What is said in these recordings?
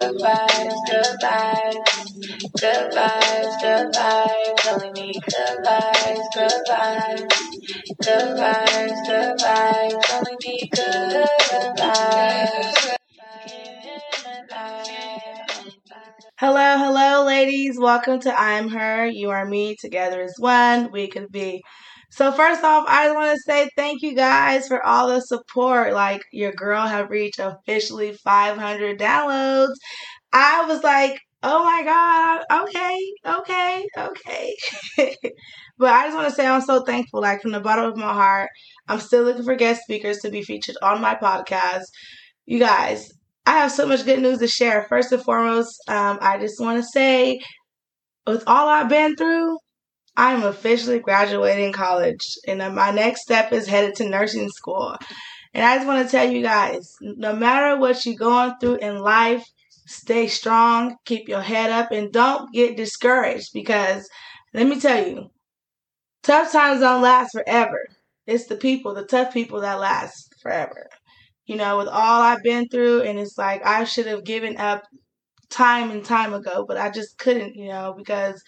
Vibes, good vibes, good vibes, good vibes. Good vibes, good vibes, good vibes, good vibes. Good vibes. Hello, hello, ladies. Welcome to I'm Her, You Are Me, Together as One. We could be. So, first off, I want to say thank you guys for all the support. Like, your girl have reached officially 500 downloads. I was like, oh my God, okay, okay, okay. but I just want to say I'm so thankful. Like, from the bottom of my heart, I'm still looking for guest speakers to be featured on my podcast. You guys, I have so much good news to share. First and foremost, um, I just want to say, with all I've been through, I'm officially graduating college, and uh, my next step is headed to nursing school. And I just want to tell you guys, no matter what you're going through in life, stay strong, keep your head up, and don't get discouraged because let me tell you, tough times don't last forever. It's the people, the tough people that last forever you know, with all I've been through. And it's like I should have given up time and time ago, but I just couldn't, you know, because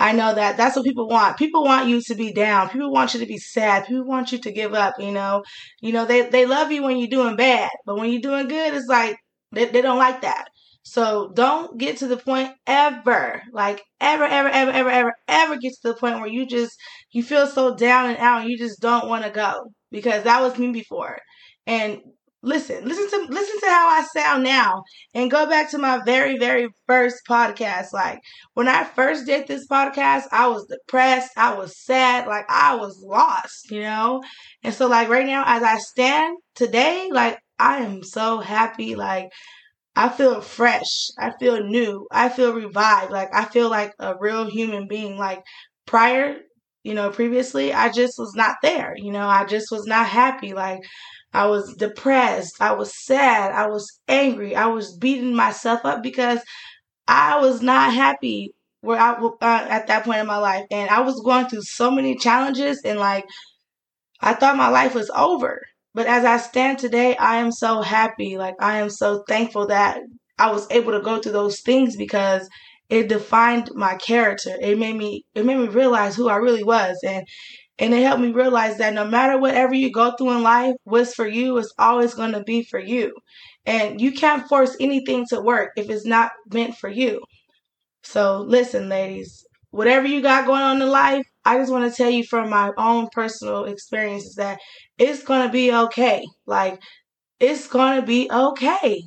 I know that that's what people want. People want you to be down. People want you to be sad. People want you to give up, you know. You know, they, they love you when you're doing bad, but when you're doing good, it's like they, they don't like that. So don't get to the point ever, like ever, ever, ever, ever, ever, ever get to the point where you just you feel so down and out and you just don't want to go because that was me before. And listen listen to listen to how i sound now and go back to my very very first podcast. Like when i first did this podcast i was depressed. I was sad. Like i was lost you know? And so like right now as i stand today like i am so happy. Like i feel fresh. I feel new. I feel revived. Like i feel like a real human being. Like prior you know previously i just was not there you know? I just was not happy. Like I was depressed. I was sad. I was angry. I was beating myself up because I was not happy where I uh, at that point in my life, and I was going through so many challenges, and like I thought my life was over. But as I stand today, I am so happy. Like I am so thankful that I was able to go through those things because it defined my character. It made me it made me realize who I really was, and and it helped me realize that no matter whatever you go through in life, what's for you is always going to be for you. And you can't force anything to work if it's not meant for you. So listen, ladies, whatever you got going on in life, I just want to tell you from my own personal experiences that it's going to be okay. Like, it's going to be okay.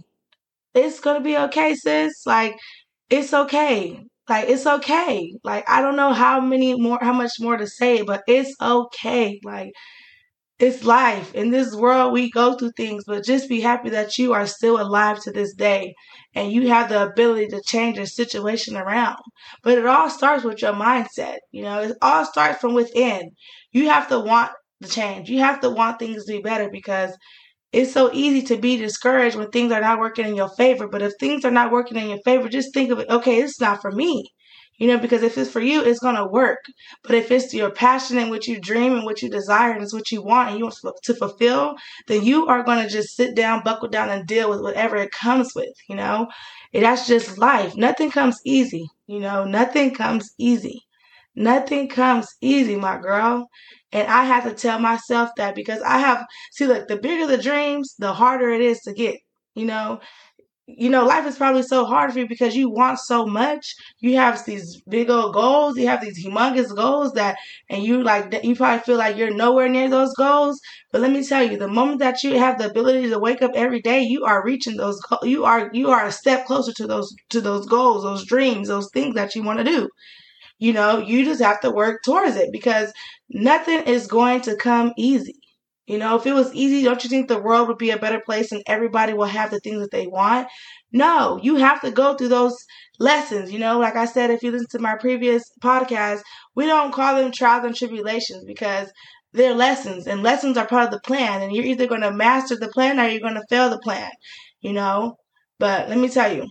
It's going to be okay, sis. Like, it's okay. Like it's okay. Like I don't know how many more how much more to say, but it's okay. Like it's life. In this world we go through things, but just be happy that you are still alive to this day and you have the ability to change your situation around. But it all starts with your mindset. You know, it all starts from within. You have to want the change. You have to want things to be better because it's so easy to be discouraged when things are not working in your favor. But if things are not working in your favor, just think of it, okay, it's not for me. You know, because if it's for you, it's going to work. But if it's your passion and what you dream and what you desire and it's what you want and you want to fulfill, then you are going to just sit down, buckle down, and deal with whatever it comes with, you know? And that's just life. Nothing comes easy, you know? Nothing comes easy. Nothing comes easy, my girl. And I have to tell myself that because I have, see, look, the bigger the dreams, the harder it is to get. You know, you know, life is probably so hard for you because you want so much. You have these big old goals. You have these humongous goals that, and you like, you probably feel like you're nowhere near those goals. But let me tell you, the moment that you have the ability to wake up every day, you are reaching those. You are you are a step closer to those to those goals, those dreams, those things that you want to do. You know, you just have to work towards it because nothing is going to come easy. You know, if it was easy, don't you think the world would be a better place and everybody will have the things that they want? No, you have to go through those lessons. You know, like I said, if you listen to my previous podcast, we don't call them trials and tribulations because they're lessons and lessons are part of the plan. And you're either going to master the plan or you're going to fail the plan, you know? But let me tell you,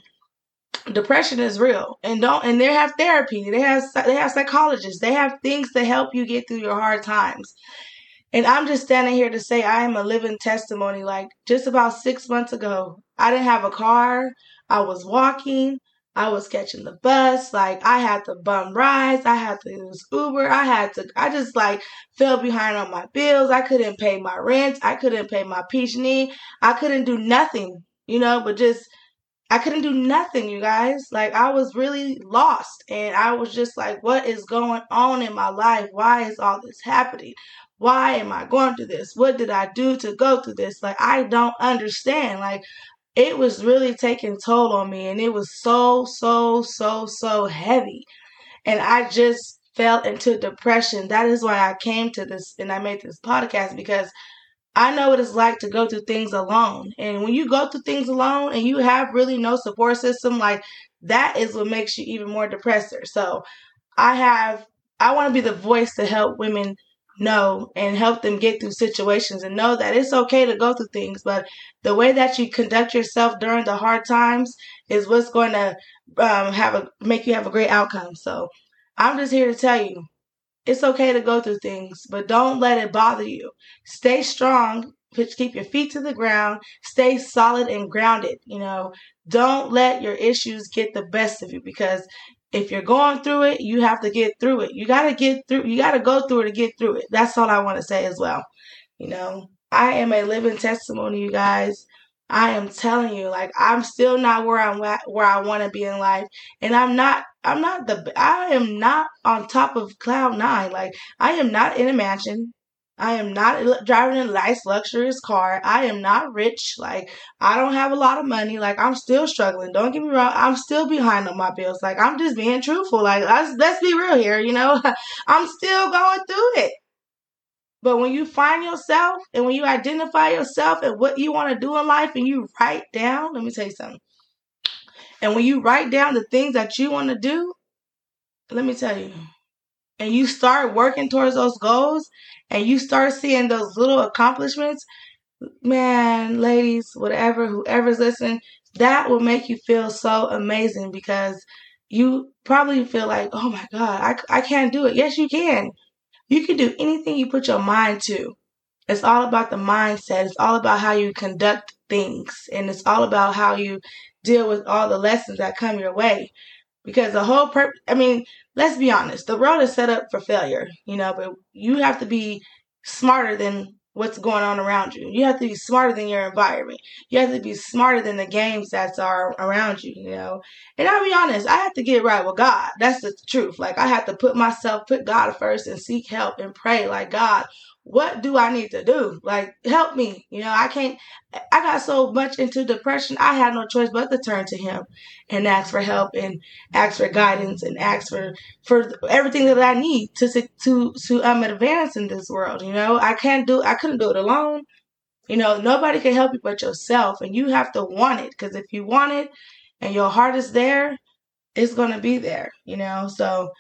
depression is real and don't and they have therapy they have they have psychologists they have things to help you get through your hard times and i'm just standing here to say i am a living testimony like just about six months ago i didn't have a car I was walking. I was catching the bus. Like I had to bum rides. I had to use Uber. I had to, I just like fell behind on my bills. I couldn't pay my rent. I couldn't pay my PG&E. I couldn't do nothing, you know, but just, I couldn't do nothing, you guys. Like I was really lost and I was just like, what is going on in my life? Why is all this happening? Why am I going through this? What did I do to go through this? Like I don't understand. Like it was really taking toll on me and it was so so so so heavy and i just fell into depression that is why i came to this and i made this podcast because i know what it's like to go through things alone. And when you go through things alone and you have really no support system like that is what makes you even more depressed. So i have i want to be the voice to help women know and help them get through situations and know that it's okay to go through things but the way that you conduct yourself during the hard times is what's going to um, have a make you have a great outcome. So i'm just here to tell you it's okay to go through things but don't let it bother you stay strong keep your feet to the ground stay solid and grounded you know don't let your issues get the best of you because if you're going through it, you have to get through it. You got to get through, you got to go through it to get through it. That's all I want to say as well. You know, I am a living testimony, you guys. I am telling you, like I'm still not where I'm where I want to be in life, and I'm not. I'm not the. I am not on top of cloud nine. Like I am not in a mansion. I am not driving a nice luxurious car. I am not rich. Like I don't have a lot of money. Like I'm still struggling. Don't get me wrong. I'm still behind on my bills. Like I'm just being truthful. Like let's let's be real here. You know, I'm still going through it. But when you find yourself and when you identify yourself and what you want to do in life and you write down, let me tell you something. And when you write down the things that you want to do, let me tell you, and you start working towards those goals and you start seeing those little accomplishments, man, ladies, whatever, whoever's listening, that will make you feel so amazing because you probably feel like, oh my God, I, I can't do it. Yes, you can. You can do anything you put your mind to. It's all about the mindset. It's all about how you conduct things. And it's all about how you deal with all the lessons that come your way. Because the whole purpose, I mean, let's be honest, the world is set up for failure, you know, but you have to be smarter than what's going on around you. You have to be smarter than your environment. You have to be smarter than the games that are around you, you know. And I'll be honest, I have to get right with God. That's the truth. Like I have to put myself, put God first and seek help and pray like God, what do I need to do? Like, help me. You know, I can't, I got so much into depression, I had no choice but to turn to Him and ask for help and ask for guidance and ask for, for everything that I need to, to, to, um, advance in this world. You know, I can't do, I couldn't do it alone. You know, nobody can help you but yourself and you have to want it because if you want it and your heart is there, it's going to be there, you know? So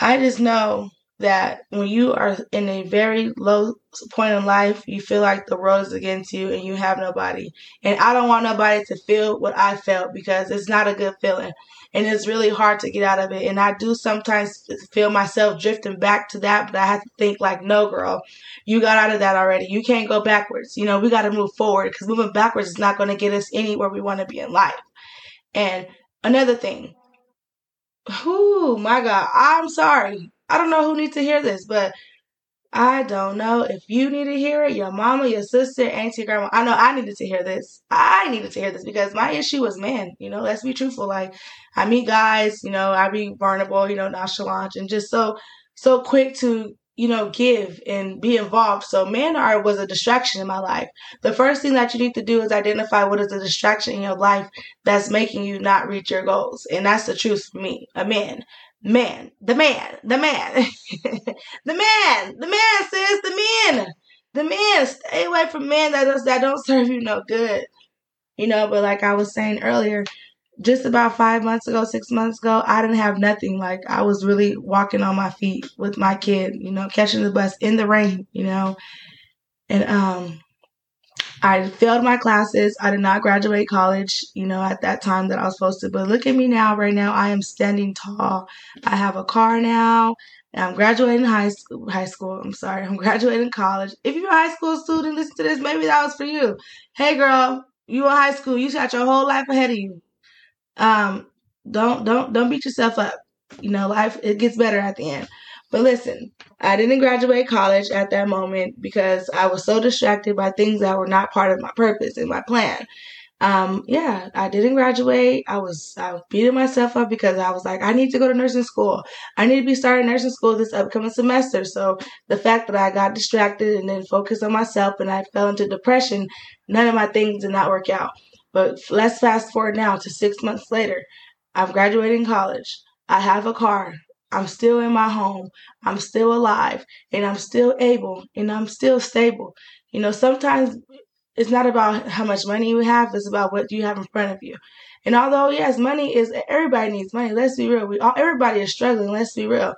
I just know that when you are in a very low point in life, you feel like the world is against you and you have nobody. And I don't want nobody to feel what I felt because it's not a good feeling. And it's really hard to get out of it. And I do sometimes feel myself drifting back to that, but I have to think like, no, girl, you got out of that already. You can't go backwards. You know, we got to move forward because moving backwards is not going to get us anywhere we want to be in life. And another thing, Oh my God, I'm sorry. I don't know who needs to hear this, but I don't know if you need to hear it, your mama, your sister, auntie, grandma. I know I needed to hear this. I needed to hear this because my issue was men. You know, let's be truthful. Like I meet guys, you know, I be vulnerable, you know, nonchalant, and just so so quick to you know, give and be involved. So man art was a distraction in my life. The first thing that you need to do is identify what is a distraction in your life that's making you not reach your goals. And that's the truth for me. A man man, the man, the man, the man, the man says the men, the men. Stay away from men that does that don't serve you no good. You know, but like I was saying earlier, just about five months ago, six months ago, I didn't have nothing. Like I was really walking on my feet with my kid, you know, catching the bus in the rain, you know, and um I failed my classes. I did not graduate college, you know, at that time that I was supposed to. But look at me now, right now. I am standing tall. I have a car now. I'm graduating high school. High school. I'm sorry. I'm graduating college. If you're a high school student, listen to this. Maybe that was for you. Hey, girl, you in high school. You got your whole life ahead of you. Um, don't don't don't beat yourself up. You know, life it gets better at the end. But listen, I didn't graduate college at that moment because I was so distracted by things that were not part of my purpose and my plan. Um, yeah, I didn't graduate. I was I was beating myself up because I was like, I need to go to nursing school. I need to be starting nursing school this upcoming semester. So the fact that I got distracted and then focused on myself and I fell into depression, none of my things did not work out. But let's fast forward now to six months later. I'm graduating college. I have a car. I'm still in my home. I'm still alive and I'm still able and I'm still stable. You know, sometimes it's not about how much money you have, it's about what you have in front of you. And although yes, money is everybody needs money. Let's be real. We all everybody is struggling. Let's be real.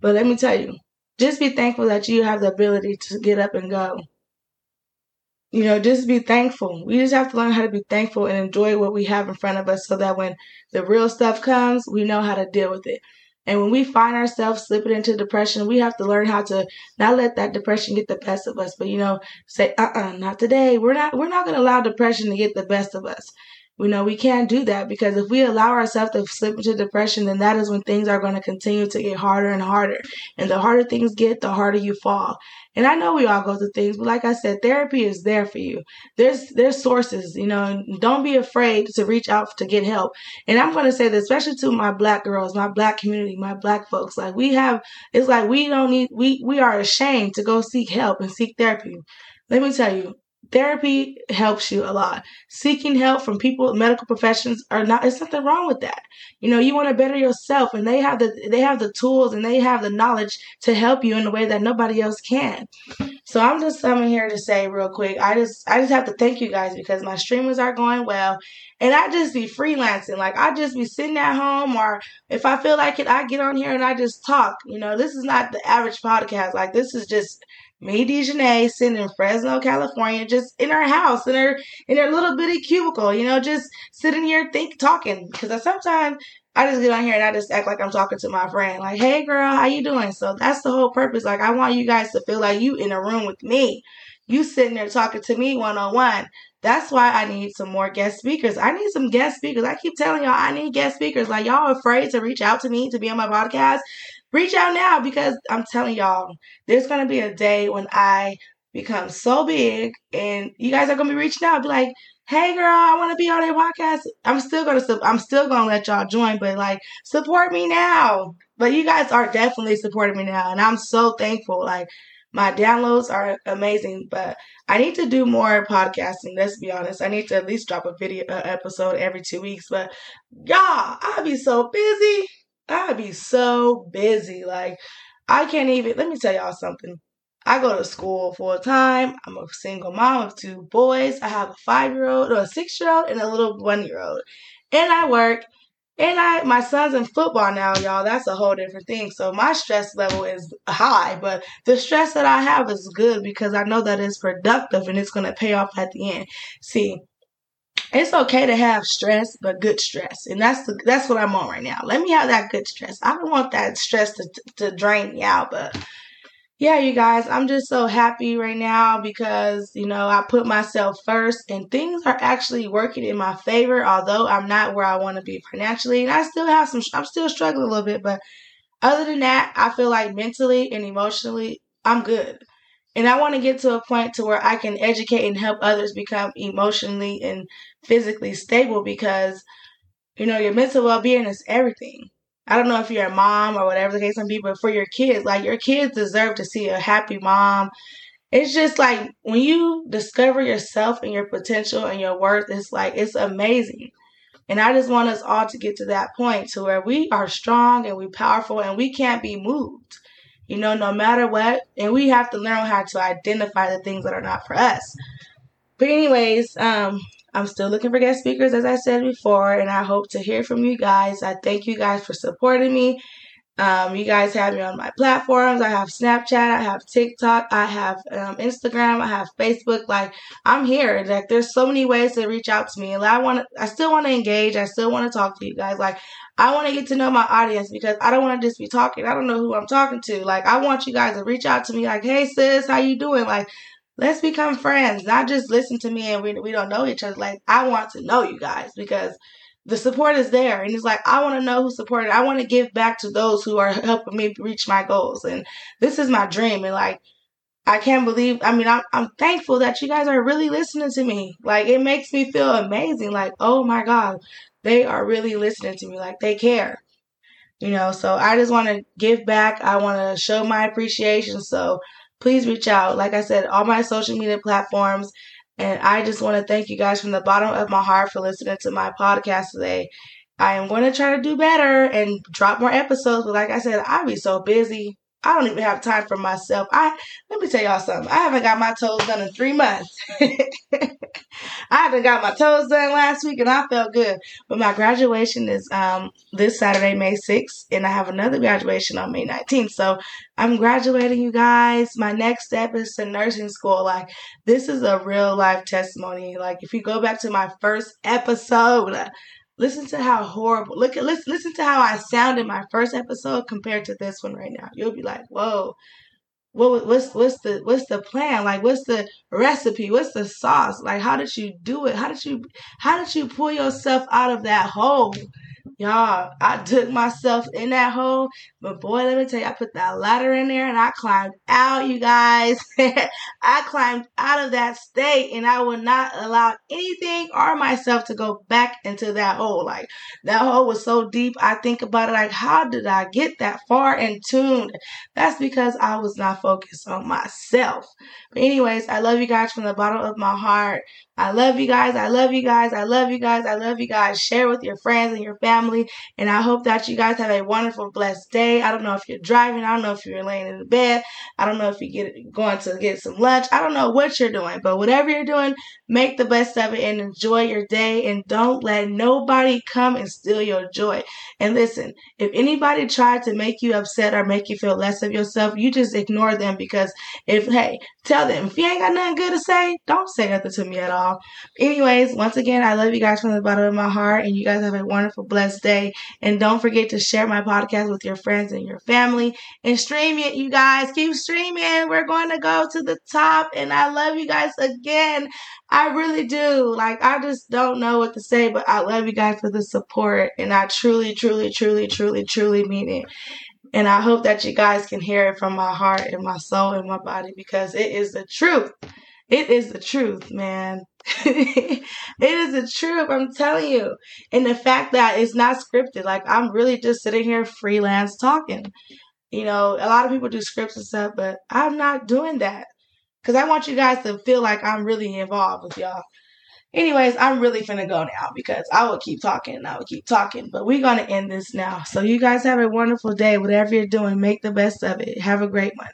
But let me tell you, just be thankful that you have the ability to get up and go. You know, just be thankful. We just have to learn how to be thankful and enjoy what we have in front of us so that when the real stuff comes, we know how to deal with it. And when we find ourselves slipping into depression, we have to learn how to not let that depression get the best of us, but you know, say, uh uh-uh, uh not today. We're not we're not gonna allow depression to get the best of us. You know, we can't do that because if we allow ourselves to slip into depression, then that is when things are going to continue to get harder and harder. And the harder things get, the harder you fall. And I know we all go through things, but like I said, therapy is there for you. There's there's sources, you know, don't be afraid to reach out to get help. And I'm gonna say this, especially to my black girls, my black community, my black folks. Like we have it's like we don't need we we are ashamed to go seek help and seek therapy. Let me tell you, therapy helps you a lot. Seeking help from people, medical professions are not. There's nothing wrong with that. You know, you want to better yourself, and they have the they have the tools and they have the knowledge to help you in a way that nobody else can. So I'm just coming here to say real quick. I just I just have to thank you guys because my streamers are going well, and I just be freelancing. Like I just be sitting at home, or if I feel like it, I get on here and I just talk. You know, this is not the average podcast. Like this is just me, Dejanay, sitting in Fresno, California, just in her house, in her in her little bitty cubicle, you know, just sitting here think talking. Because I sometimes I just get on here and I just act like I'm talking to my friend, like, "Hey, girl, how you doing?" So that's the whole purpose. Like, I want you guys to feel like you in a room with me, you sitting there talking to me one on one. That's why I need some more guest speakers. I need some guest speakers. I keep telling y'all I need guest speakers. Like y'all afraid to reach out to me to be on my podcast reach out now because I'm telling y'all, there's gonna be a day when I become so big and you guys are gonna be reaching out, be like, hey girl, I wanna be on a podcast. I'm still gonna I'm still gonna let y'all join, but like support me now. But you guys are definitely supporting me now and I'm so thankful. Like my downloads are amazing, but I need to do more podcasting. Let's be honest. I need to at least drop a video uh, episode every two weeks. But y'all, I'll be so busy. Be so busy. Like, I can't even, let me tell y'all something. I go to school full time. I'm a single mom of two boys. I have a five year old, or a six year old, and a little one year old. And I work. And I, my son's in football now, y'all. That's a whole different thing. So my stress level is high, but the stress that I have is good because I know that it's productive and it's going to pay off at the end. See, it's okay to have stress, but good stress, and that's the, that's what I'm on right now. Let me have that good stress. I don't want that stress to to drain me out, but yeah, you guys, I'm just so happy right now because you know I put myself first, and things are actually working in my favor. Although I'm not where I want to be financially, and I still have some, I'm still struggling a little bit, but other than that, I feel like mentally and emotionally, I'm good. And I want to get to a point to where I can educate and help others become emotionally and physically stable because, you know, your mental well being is everything. I don't know if you're a mom or whatever the case may be, but for your kids, like your kids deserve to see a happy mom. It's just like when you discover yourself and your potential and your worth, it's like it's amazing. And I just want us all to get to that point to where we are strong and we powerful and we can't be moved you know, no matter what. And we have to learn how to identify the things that are not for us. But anyways, um, I'm still looking for guest speakers, as I said before, and I hope to hear from you guys. I thank you guys for supporting me. Um, you guys have me on my platforms. I have Snapchat, I have TikTok, I have um, Instagram, I have Facebook. Like I'm here. Like there's so many ways to reach out to me, and I want. I still want to engage. I still want to talk to you guys. Like I want to get to know my audience because I don't want to just be talking. I don't know who I'm talking to. Like I want you guys to reach out to me. Like, hey sis, how you doing? Like let's become friends. Not just listen to me and we we don't know each other. Like I want to know you guys because the support is there. And it's like i want to know who supported. I want to give back to those who are helping me reach my goals. And this is my dream. And like i can't believe i mean i'm, I'm thankful that you guys are really listening to me. Like it makes me feel amazing. Like oh my god they are really listening to me. Like they care. You know so i just want to give back. I want to show my appreciation. So please reach out. Like i said all my social media platforms and I just want to thank you guys from the bottom of my heart for listening to my podcast today. I am going to try to do better and drop more episodes, but like I said, I'll be so busy. I don't even have time for myself. I let me tell y'all something. I haven't got my toes done in three months. I haven't got my toes done last week and I felt good. But my graduation is um this Saturday, May 6th, and I have another graduation on May 19th. So I'm graduating, you guys. My next step is to nursing school. Like this is a real life testimony. Like if you go back to my first episode, listen to how horrible look at listen listen to how I sound in my first episode compared to this one right now. You'll be like, whoa, what what's what's the what's the plan? Like what's the recipe? What's the sauce? Like how did you do it? How did you how did you pull yourself out of that hole Y'all, I took myself in that hole, but boy, let me tell you, I put that ladder in there and I climbed out, you guys. I climbed out of that state and I would not allow anything or myself to go back into that hole. Like, that hole was so deep. I think about it like, how did I get that far and tuned? That's because I was not focused on myself. But, anyways, I love you guys from the bottom of my heart. I love you guys. I love you guys. I love you guys. I love you guys. Share with your friends and your family. And I hope that you guys have a wonderful, blessed day. I don't know if you're driving. I don't know if you're laying in the bed. I don't know if you get going to get some lunch. I don't know what you're doing, but whatever you're doing, make the best of it and enjoy your day. And don't let nobody come and steal your joy. And listen, if anybody tried to make you upset or make you feel less of yourself, you just ignore them because if, hey, tell them if you ain't got nothing good to say, don't say nothing to me at all y'all. Anyways, once again, I love you guys from the bottom of my heart, and you guys have a wonderful, blessed day. And don't forget to share my podcast with your friends and your family and stream it, you guys. Keep streaming. We're going to go to the top, and I love you guys again. I really do. Like, I just don't know what to say, but I love you guys for the support, and I truly, truly, truly, truly, truly mean it. And I hope that you guys can hear it from my heart and my soul and my body because it is the truth. It is the truth, man. it is the truth. I'm telling you. And the fact that it's not scripted, like I'm really just sitting here freelance talking. You know, a lot of people do scripts and stuff, but I'm not doing that because I want you guys to feel like I'm really involved with y'all. Anyways, I'm really finna go now because I will keep talking and I will keep talking, but we're gonna end this now. So you guys have a wonderful day. Whatever you're doing, make the best of it. Have a great one.